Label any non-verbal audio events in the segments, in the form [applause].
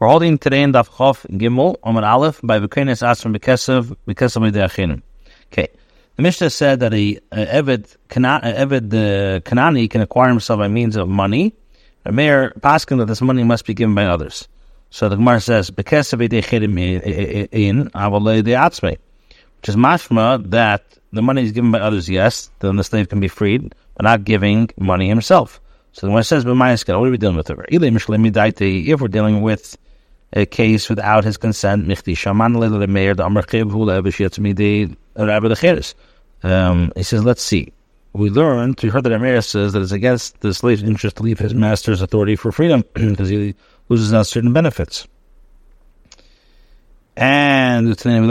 We're holding today in Daf Chof Gimel Omer Aleph by V'kenes Asrim B'kesav B'kesav De'achinu. Okay, the Mishnah said that a, a Eved, a Eved uh, Kanani can acquire himself by means of money. The mayor asking that this money must be given by others. So the Gemara says B'kesav De'achinu in Avalei De'atzmei, which is mashma that the money is given by others. Yes, then the slave can be freed, but not giving money himself. So when it says b'mayaskel, what are we dealing with over? If we're dealing with a case without his consent. Um, he says, let's see. We learned, we heard that Amir says that it's against the slave's interest to leave his master's authority for freedom [clears throat] because he loses out certain benefits. And you can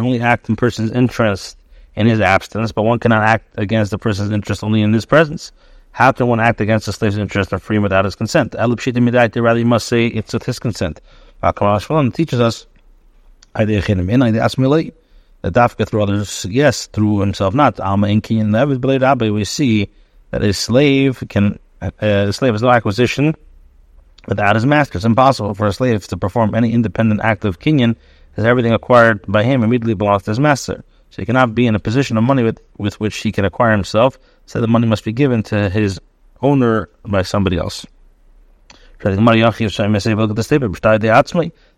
only act in person's interest in his absence, but one cannot act against the person's interest only in his presence. How can one act against the slave's interest of freedom without his consent? Rather, you must say it's with his consent. teaches us the dafka through others, yes, through himself, not alma inki and We see that a slave can uh, a slave has no acquisition without his master. It's impossible for a slave to perform any independent act of kinyan, as everything acquired by him immediately belongs to his master. So he cannot be in a position of money with, with which he can acquire himself. So the money must be given to his owner by somebody else. It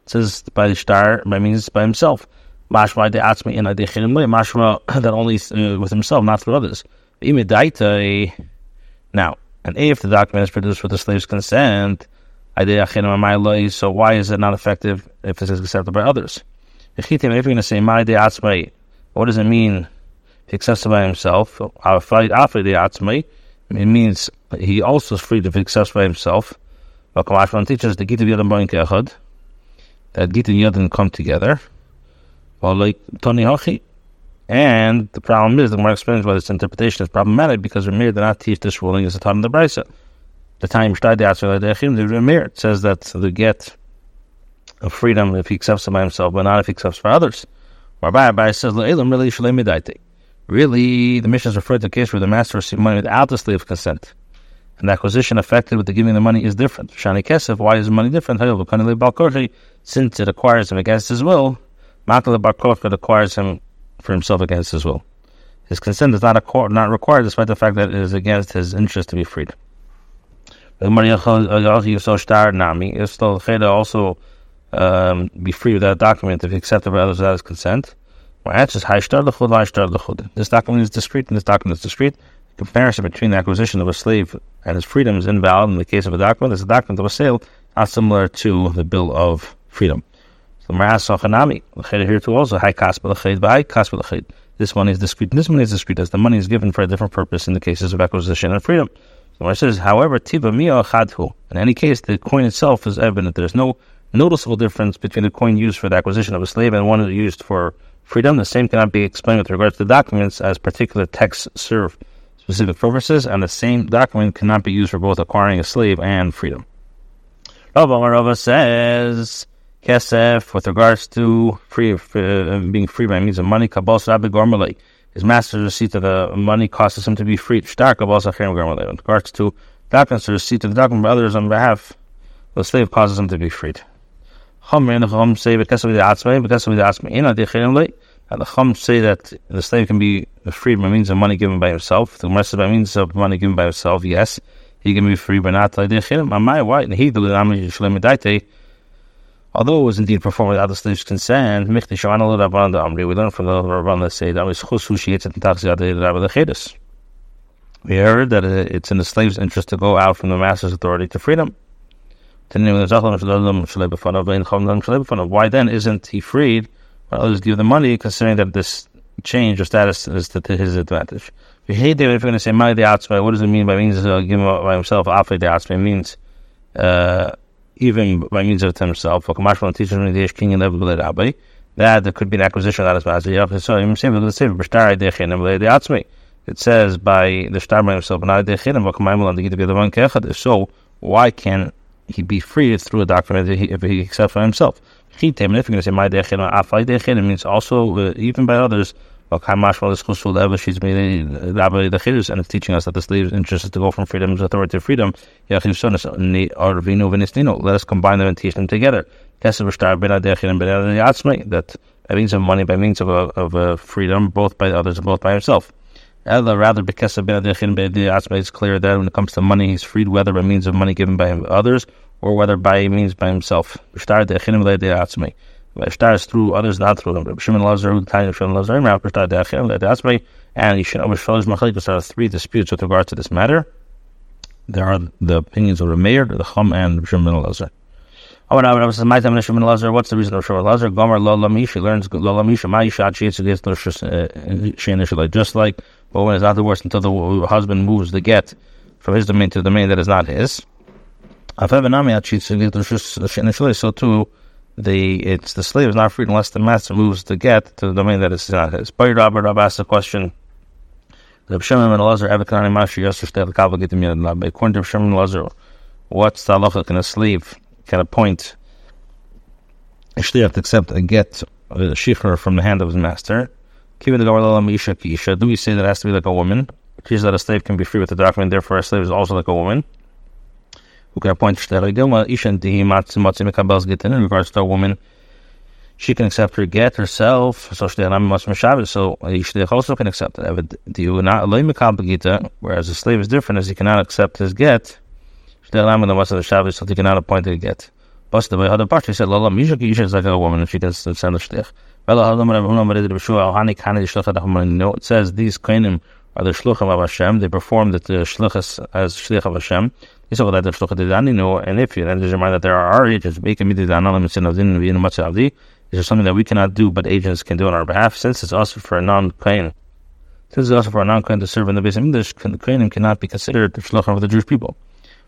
says by the star by means by himself. Mashma [coughs] that only uh, with himself, not through others. Now, and if the document is produced with the slave's consent, so why is it not effective if it is accepted by others? If you're going to say what does it mean? He accepts it by himself. It means he also is free to accept by himself. But teaches the Gita Yadam Echad that Gita and come together. Well, like Tony Hachi. And the problem is, the more explains why this interpretation is problematic because Ramir did not teach this ruling as a time of the Brisa. The time of the Ramir says that the get of freedom if he accepts it by himself, but not if he accepts for others. Rabbi Abaye says, really, really, the Mishnah is referred to a case where the master received money without the slave's consent. And the acquisition affected with the giving of the money is different. Shani Kesef, why is money different? Since it acquires him against his will, Makal Balkorchi acquires him for himself against his will. His consent is not, not required despite the fact that it is against his interest to be freed. Also um, be free without a document if accepted by others without his consent. My answer is This document is discreet and this document is discreet. The comparison between the acquisition of a slave and his freedom is invalid in the case of a document. This a document of a sale, not similar to the bill of freedom. So Marasochanami, here too also, high kaspa This money is discreet, this money is discreet as the money is given for a different purpose in the cases of acquisition and freedom. So it says, however, tiva mia. In any case, the coin itself is evident. There's no noticeable difference between the coin used for the acquisition of a slave and one used for freedom. The same cannot be explained with regards to documents as particular texts serve specific purposes, and the same document cannot be used for both acquiring a slave and freedom. Rava Rava says, Kesef, with regards to free, uh, being free by means of money, Kabos Rabbi. His master's receipt of the money causes him to be freed. Stark Kabos Achim Gormalei. With regards to documents, the receipt of the document by others on behalf the slave causes him to be freed. And the Chum say because of the Atzmei, because of the Atzmei, in Adichilim and the Chum say that the slave can be freed by means of money given by himself. The Gemara by means of money given by himself, yes, he can be free, but not like Adichilim. Amai, why? And he the Lami Shalem Daite. Although it was indeed performed without the slave's consent, Michti Shavana Rabban the Amri, we learn from the Rabban that say that was Chusu Shietz and Taxi Adi Rabbi the Chedis. We heard that it's in the slave's interest to go out from the master's authority to freedom. Why then isn't he freed when others give the money, considering that this change of status is to his advantage? If you're going to say "my what does it mean by means of giving by himself? After the It means uh, even by means of himself. That there could be an acquisition of that as So it says by the star by himself, so why can he be freed through a document if he, if he accepts by himself. If you're going to say my it means also uh, even by others. She's and it's teaching us that the slave's interest to go from freedom to authority to freedom. Let us combine them and teach them together. That means of money, by means of a, of a freedom, both by others and both by himself. Rather, because of it's clear that when it comes to money, he's freed whether by means of money given by others or whether by means by himself. Shtar through others, not through them. Shimon Shimon and you should know Shalosh Machlekes are three disputes with regard to this matter. There are the opinions of the Meir, the Chum, and Shimon Lazar. Oh, Rabbi says, "My time Shimon. What's the reason of Shimon Lazar? Gomer lo lamish. He learns lo lamisha. My yishat she against the eh, Just like a woman is not divorced until the husband moves the get from his domain to the domain that is not his. So too the it's the slave is not freed unless the master moves the get to the domain that is not his. By Rabbi Rabbi asked the question. According to and Lazar, what's the halacha? Can a slave can appoint a shliach to accept a get a shicher from the hand of his master? Isha. Do we say that it has to be like a woman? Is that a slave can be free with the document, therefore a slave is also like a woman who can appoint in regards to a woman, she can accept her get herself, so so Shterich also can accept it. Whereas a slave is different, as he cannot accept his get, so he cannot appoint a get. But the way other part, he said, Lala Mishak Isha is like a woman, if she can send a Shterich. It says these kainim are the shluchim of Hashem. They perform the shluchas as shlich of Hashem. And if you then just remind that there are agents, is there something that we cannot do, but agents can do on our behalf? Since it's also for a non-kain, since it's also for a non-kain to serve in the base of English, kainim cannot be considered the shluchim of the Jewish people.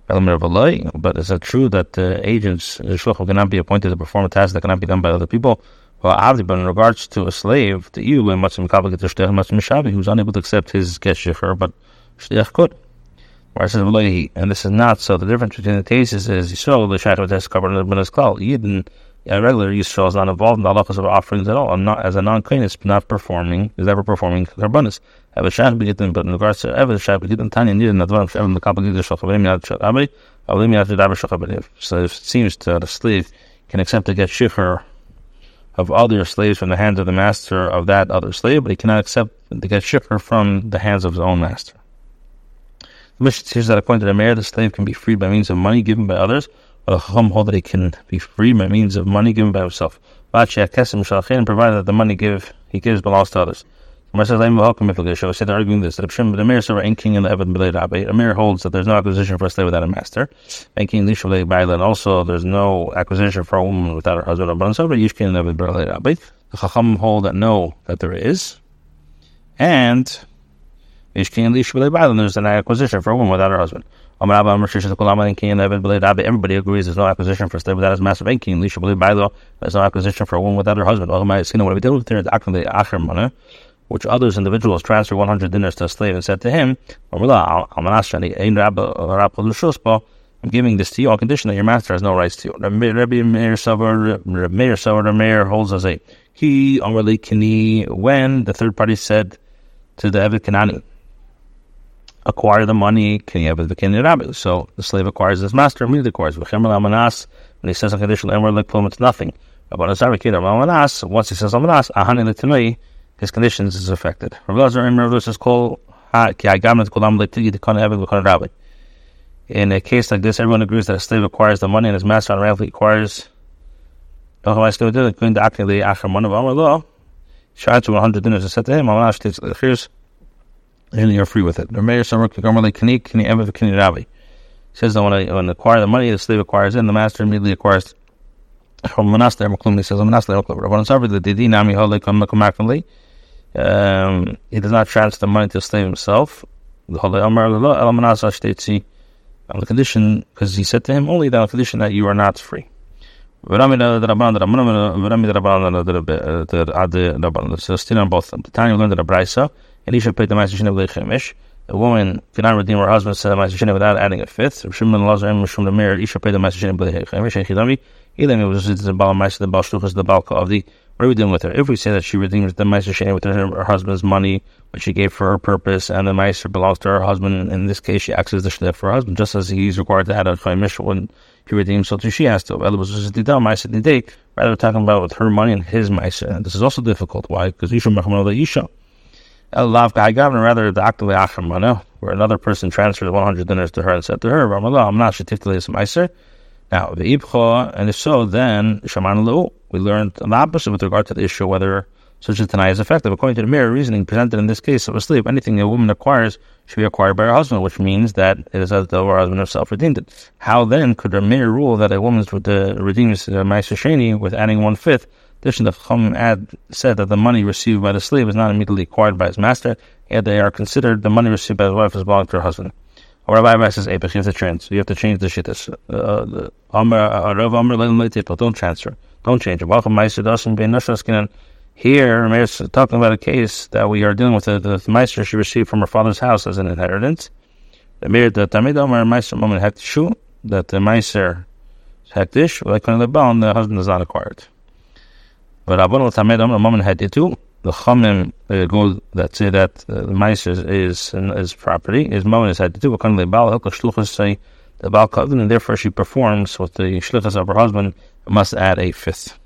But is it true that uh, agents, the shluchim, cannot be appointed to perform a task that cannot be done by other people? Well, but in regards to a slave, the EU, who's unable to accept his geshecher, but shliach could. And this is not so. The difference between the cases is Yisrael, the Shach has covered in the Klal. Yidden, a regular Yisrael is not involved in the halachas of offerings at all. I'm not, as a non kohen not performing, is never performing karbanis. Have a begitten, but in regards to Ever Shach begitten, Tanya Yidden, Advan, Evan, the Kabbalah, the Shach, Avim, Yad, Shach, Abri, Avim, Yad, Shach, So it seems that a slave can accept to get shikhr of other slaves from the hands of the master of that other slave, but he cannot accept get shikhr from the hands of his own master. The Mishnah says that according to the Meir, the slave can be freed by means of money given by others, or the Chacham hold that he can be freed by means of money given by himself. Provided that the money give he gives belongs to others. So said arguing this that the Meir said ain't king in the Evad Belay Rabbi. A Meir holds that there's no acquisition for a slave without a master. And king Lishalay and also there's no acquisition for a woman without her husband. But Yishkin and Evad Belay Rabbi. The Chacham hold that no, that there is. And there's an acquisition for a woman without her husband. Everybody agrees there's no acquisition for a slave without his master. There's no acquisition for a woman without her husband. What we deal with here which others individuals transfer 100 dinars to a slave and said to him, uh, I'm giving this to you on condition that your master has no rights to you. Rabbi Meir Savar, Meir Savar, holds as a key, when the third party said to the Eved Kanani, acquire the money, you have a rabbi? So the slave acquires his master, immediately acquires. When he says a conditional emer like it's nothing. Once he says amanas, ahani letinoi, his conditions is affected. In a case like this, everyone agrees that a slave acquires the money and his master automatically acquires. Shad to 100 dinars and said to him, Here's and you're free with it. The Meir says that when I when acquire the money, the slave acquires it, and the master immediately acquires Maklum. He says um, he does not transfer the money to the slave himself. On the condition, because he said to him only on the condition that you are not free. So still on both of them. The learned that the a woman cannot redeem her husband's Ma'aser without adding a fifth. Shimon Lazar and Isha the Ma'aser B'lehech. Every Shechidami, Elam, it was the Ma'aser, the Baal Shluchas, the Baal of the what are we doing with her? If we say that she redeems the Ma'aser Sheni with her, her, husband's money, which she gave for her purpose, and the Ma'aser belongs to her husband, in this case, she acts as the Shliach for her husband, just as he's required to add a Chaimish when he redeems, so too she has to. Rather, we're talking about with her money and his. And this is also difficult. Why? Because Isha Mechamel Isha. Rather, the where another person transferred 100 dinars to her and said to her, I'm not Shatifli Ma'aser. Now, the ibcha, and if so, then shaman lu. We learned the opposite with regard to the issue whether such a tanai is effective. According to the mere reasoning presented in this case of a sleep, anything a woman acquires should be acquired by her husband, which means that it is as though her husband himself redeemed it. How then could the mere rule that a woman's with the redeems uh, sheni with adding one fifth? Addition, the Chum add said that the money received by the slave is not immediately acquired by his master, yet they are considered the money received by his wife as belonging to her husband. Or Rabbi Rabbi says, you have to change. You have to change the shittas. Uh, uh, Rav don't transfer. Don't change it. Here, Meir's talking about a case that we are dealing with. The, the Meister she received from her father's house as an inheritance. The Meir, the Tamid Amr, Meister Moment Hektishu, that the Meister Hektish, like when the bone, the husband is not acquired. But Abon Tamid Amr, Moment Hektitu, the Chamim uh, go that say that uh, the mice is is, is property. Is Moen is had what kind of Baal Hilka Shluchas say the Baal Kavin, and therefore she performs what the Shluchas of her husband must add a fifth.